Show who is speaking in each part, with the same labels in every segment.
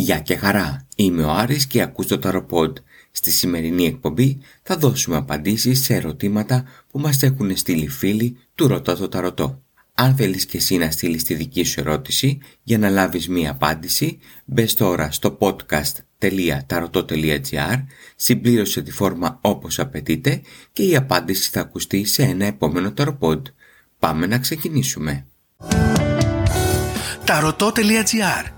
Speaker 1: Γεια και χαρά, είμαι ο Άρης και ακούς το Ταροποντ. Στη σημερινή εκπομπή θα δώσουμε απαντήσεις σε ερωτήματα που μας έχουν στείλει φίλοι του Ρωτά το Ταρωτό. Αν θέλεις και εσύ να στείλεις τη δική σου ερώτηση για να λάβεις μία απάντηση, μπες τώρα στο podcast.tarotot.gr, συμπλήρωσε τη φόρμα όπως απαιτείται και η απάντηση θα ακουστεί σε ένα επόμενο Ταροποντ. Πάμε να ξεκινήσουμε.
Speaker 2: Tarotot.gr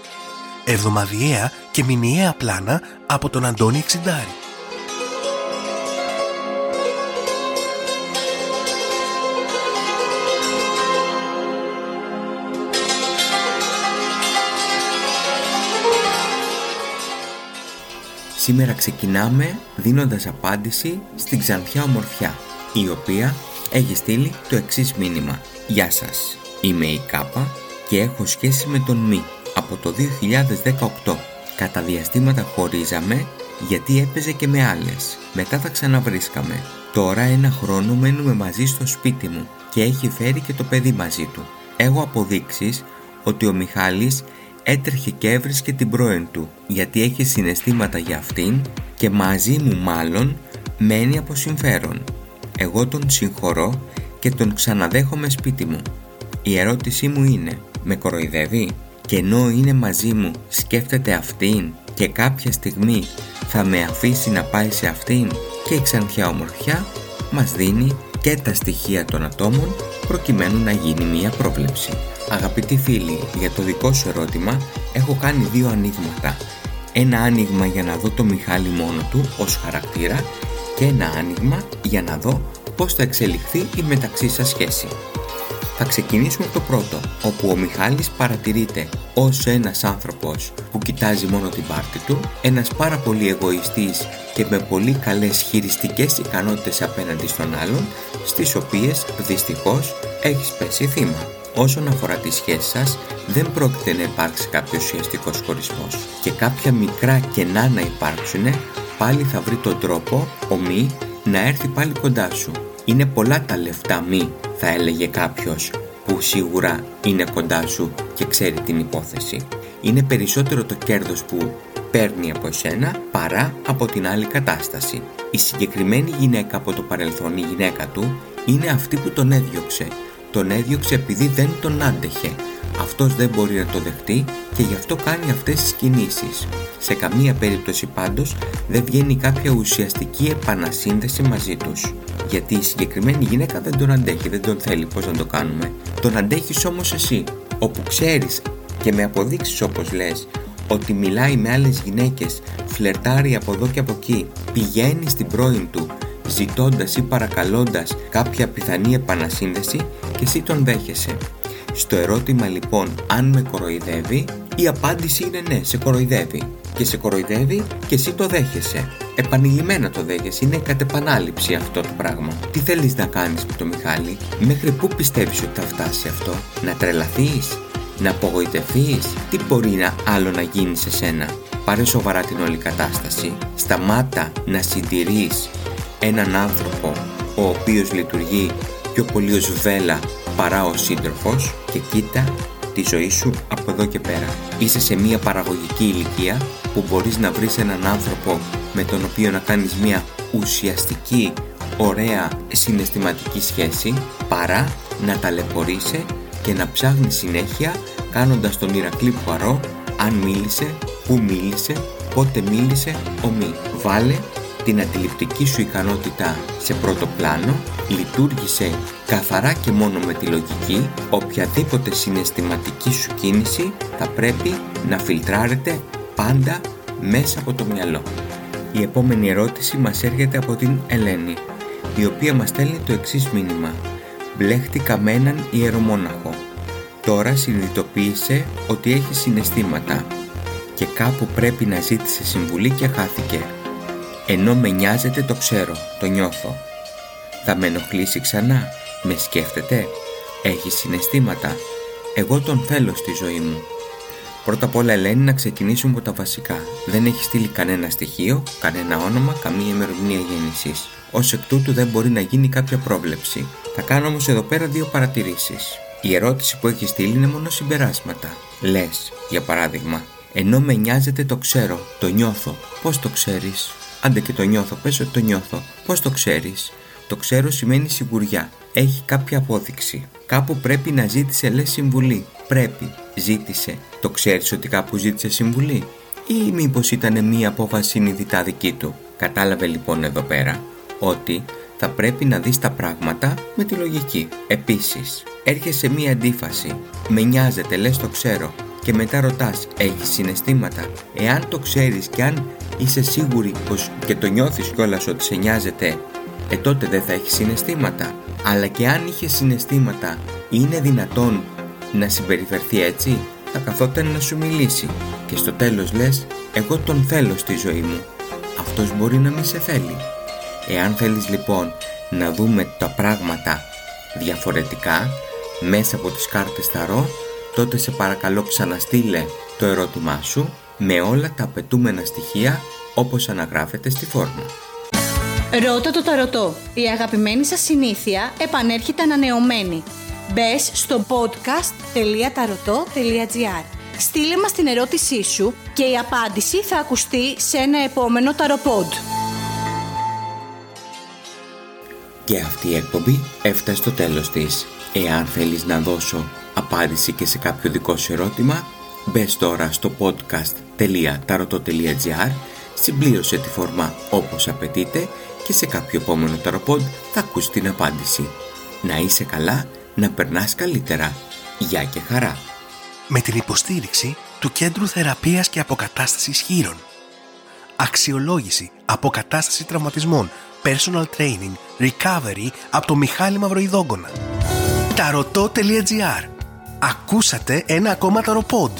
Speaker 2: εβδομαδιαία και μηνιαία πλάνα από τον Αντώνη Εξιντάρη.
Speaker 1: Σήμερα ξεκινάμε δίνοντας απάντηση στην Ξανθιά Ομορφιά, η οποία έχει στείλει το εξής μήνυμα. Γεια σας, είμαι η Κάπα και έχω σχέση με τον Μη από το 2018. Κατά διαστήματα χωρίζαμε γιατί έπαιζε και με άλλες. Μετά τα ξαναβρίσκαμε. Τώρα ένα χρόνο μένουμε μαζί στο σπίτι μου και έχει φέρει και το παιδί μαζί του. Έχω αποδείξεις ότι ο Μιχάλης έτρεχε και έβρισκε την πρώην του γιατί έχει συναισθήματα για αυτήν και μαζί μου μάλλον μένει από συμφέρον. Εγώ τον συγχωρώ και τον ξαναδέχομαι σπίτι μου. Η ερώτησή μου είναι, με κοροϊδεύει; Και ενώ είναι μαζί μου σκέφτεται αυτήν και κάποια στιγμή θα με αφήσει να πάει σε αυτήν και η ξανθιά ομορφιά μας δίνει και τα στοιχεία των ατόμων προκειμένου να γίνει μία πρόβλεψη. Αγαπητοί φίλοι, για το δικό σου ερώτημα έχω κάνει δύο ανοίγματα. Ένα άνοιγμα για να δω το Μιχάλη μόνο του ως χαρακτήρα και ένα άνοιγμα για να δω πώς θα εξελιχθεί η μεταξύ σας σχέση. Θα ξεκινήσουμε από το πρώτο, όπου ο Μιχάλης παρατηρείται ως ένας άνθρωπος που κοιτάζει μόνο την πάρτη του, ένας πάρα πολύ εγωιστής και με πολύ καλές χειριστικές ικανότητες απέναντι στον άλλον, στις οποίες δυστυχώς έχεις πέσει θύμα. Όσον αφορά τη σχέση σας, δεν πρόκειται να υπάρξει κάποιο ουσιαστικός χωρισμός και κάποια μικρά κενά να υπάρξουν, πάλι θα βρει τον τρόπο ο μη να έρθει πάλι κοντά σου. Είναι πολλά τα λεφτά μη θα έλεγε κάποιος που σίγουρα είναι κοντά σου και ξέρει την υπόθεση. Είναι περισσότερο το κέρδος που παίρνει από εσένα παρά από την άλλη κατάσταση. Η συγκεκριμένη γυναίκα από το παρελθόν, η γυναίκα του, είναι αυτή που τον έδιωξε. Τον έδιωξε επειδή δεν τον άντεχε αυτός δεν μπορεί να το δεχτεί και γι' αυτό κάνει αυτές τις κινήσεις. Σε καμία περίπτωση πάντως δεν βγαίνει κάποια ουσιαστική επανασύνδεση μαζί τους. Γιατί η συγκεκριμένη γυναίκα δεν τον αντέχει, δεν τον θέλει πώς να το κάνουμε. Τον αντέχεις όμως εσύ, όπου ξέρεις και με αποδείξεις όπως λες ότι μιλάει με άλλες γυναίκες, φλερτάρει από εδώ και από εκεί, πηγαίνει στην πρώην του, ζητώντας ή παρακαλώντας κάποια πιθανή επανασύνδεση και εσύ τον δέχεσαι. Στο ερώτημα λοιπόν αν με κοροϊδεύει, η απάντηση είναι ναι, σε κοροϊδεύει. Και σε κοροϊδεύει και εσύ το δέχεσαι. Επανειλημμένα το δέχεσαι, είναι κατ' επανάληψη αυτό το πράγμα. Τι θέλεις να κάνεις με το Μιχάλη, μέχρι πού πιστεύεις ότι θα φτάσει αυτό, να τρελαθείς, να απογοητευτείς, τι μπορεί να άλλο να γίνει σε σένα; Πάρε σοβαρά την όλη κατάσταση, σταμάτα να συντηρείς έναν άνθρωπο ο οποίος λειτουργεί πιο πολύ ως βέλα παρά ο σύντροφος και κοίτα τη ζωή σου από εδώ και πέρα. Είσαι σε μια παραγωγική ηλικία που μπορείς να βρεις έναν άνθρωπο με τον οποίο να κάνεις μια ουσιαστική, ωραία συναισθηματική σχέση παρά να ταλαιπωρείσαι και να ψάχνεις συνέχεια κάνοντας τον Ηρακλή Πουαρό αν μίλησε, πού μίλησε, πότε μίλησε, ομή. Βάλε την αντιληπτική σου ικανότητα σε πρώτο πλάνο, λειτουργήσε καθαρά και μόνο με τη λογική, οποιαδήποτε συναισθηματική σου κίνηση θα πρέπει να φιλτράρεται πάντα μέσα από το μυαλό. Η επόμενη ερώτηση μας έρχεται από την Ελένη, η οποία μας στέλνει το εξής μήνυμα. Μπλέχτηκα με έναν ιερομόναχο. Τώρα συνειδητοποίησε ότι έχει συναισθήματα και κάπου πρέπει να ζήτησε συμβουλή και χάθηκε. Ενώ με νοιάζεται το ξέρω, το νιώθω. Θα με ενοχλήσει ξανά, με σκέφτεται, έχει συναισθήματα. Εγώ τον θέλω στη ζωή μου. Πρώτα απ' όλα Ελένη να ξεκινήσουμε από τα βασικά. Δεν έχει στείλει κανένα στοιχείο, κανένα όνομα, καμία ημερομηνία γέννησης. Ω εκ τούτου δεν μπορεί να γίνει κάποια πρόβλεψη. Θα κάνω όμως εδώ πέρα δύο παρατηρήσεις. Η ερώτηση που έχει στείλει είναι μόνο συμπεράσματα. Λες, για παράδειγμα, ενώ με νοιάζεται το ξέρω, το νιώθω. Πώς το ξέρεις, Άντε και το νιώθω, πες ότι το νιώθω. Πώς το ξέρεις, Το ξέρω σημαίνει σιγουριά. Έχει κάποια απόδειξη. Κάπου πρέπει να ζήτησε λες συμβουλή. Πρέπει. Ζήτησε. Το ξέρεις ότι κάπου ζήτησε συμβουλή; Ή μήπως ήταν μία απόφαση συνειδητά δική του; Κατάλαβε λοιπόν εδώ πέρα ότι θα πρέπει να δεις τα πράγματα με τη λογική. Επίσης, έρχεσαι σε μία αντίφαση. Με νοιάζεται, λες το ξέρω. Και μετά ρωτάς, έχεις συναισθήματα; Εάν το ξέρεις και αν είσαι σίγουρη πως και το νιώθεις κιόλας ότι σε νοιάζεται, ε τότε δεν θα έχεις συναισθήματα. Αλλά και αν είχες συναισθήματα, είναι δυνατόν να συμπεριφερθεί έτσι, θα καθόταν να σου μιλήσει. Και στο τέλος λες, εγώ τον θέλω στη ζωή μου. Αυτός μπορεί να μην σε θέλει. Εάν θέλεις λοιπόν να δούμε τα πράγματα διαφορετικά μέσα από τις κάρτες Ταρό, τότε σε παρακαλώ ξαναστείλε το ερώτημά σου με όλα τα απαιτούμενα στοιχεία όπως αναγράφεται στη φόρμα.
Speaker 3: Ρώτα το ταρωτό. Η αγαπημένη σας συνήθεια επανέρχεται ανανεωμένη. Μπες στο podcast.tarotot.gr Στείλε μας την ερώτησή σου και η απάντηση θα ακουστεί σε ένα επόμενο ταροπόντ.
Speaker 1: Και αυτή η εκπομπή έφτασε στο τέλος της. Εάν θέλεις να δώσω απάντηση και σε κάποιο δικό σου ερώτημα, μπες τώρα στο podcast.tarotot.gr συμπλήρωσε τη φόρμα όπως απαιτείται και σε κάποιο επόμενο ταροπόντ θα ακούσει την απάντηση. Να είσαι καλά, να περνάς καλύτερα. Γεια και χαρά.
Speaker 2: Με την υποστήριξη του Κέντρου Θεραπείας και Αποκατάστασης Χείρων. Αξιολόγηση, αποκατάσταση τραυματισμών, personal training, recovery από το Μιχάλη Μαυροϊδόγκονα. Ταρωτό.gr Ακούσατε ένα ακόμα ταροπόντ.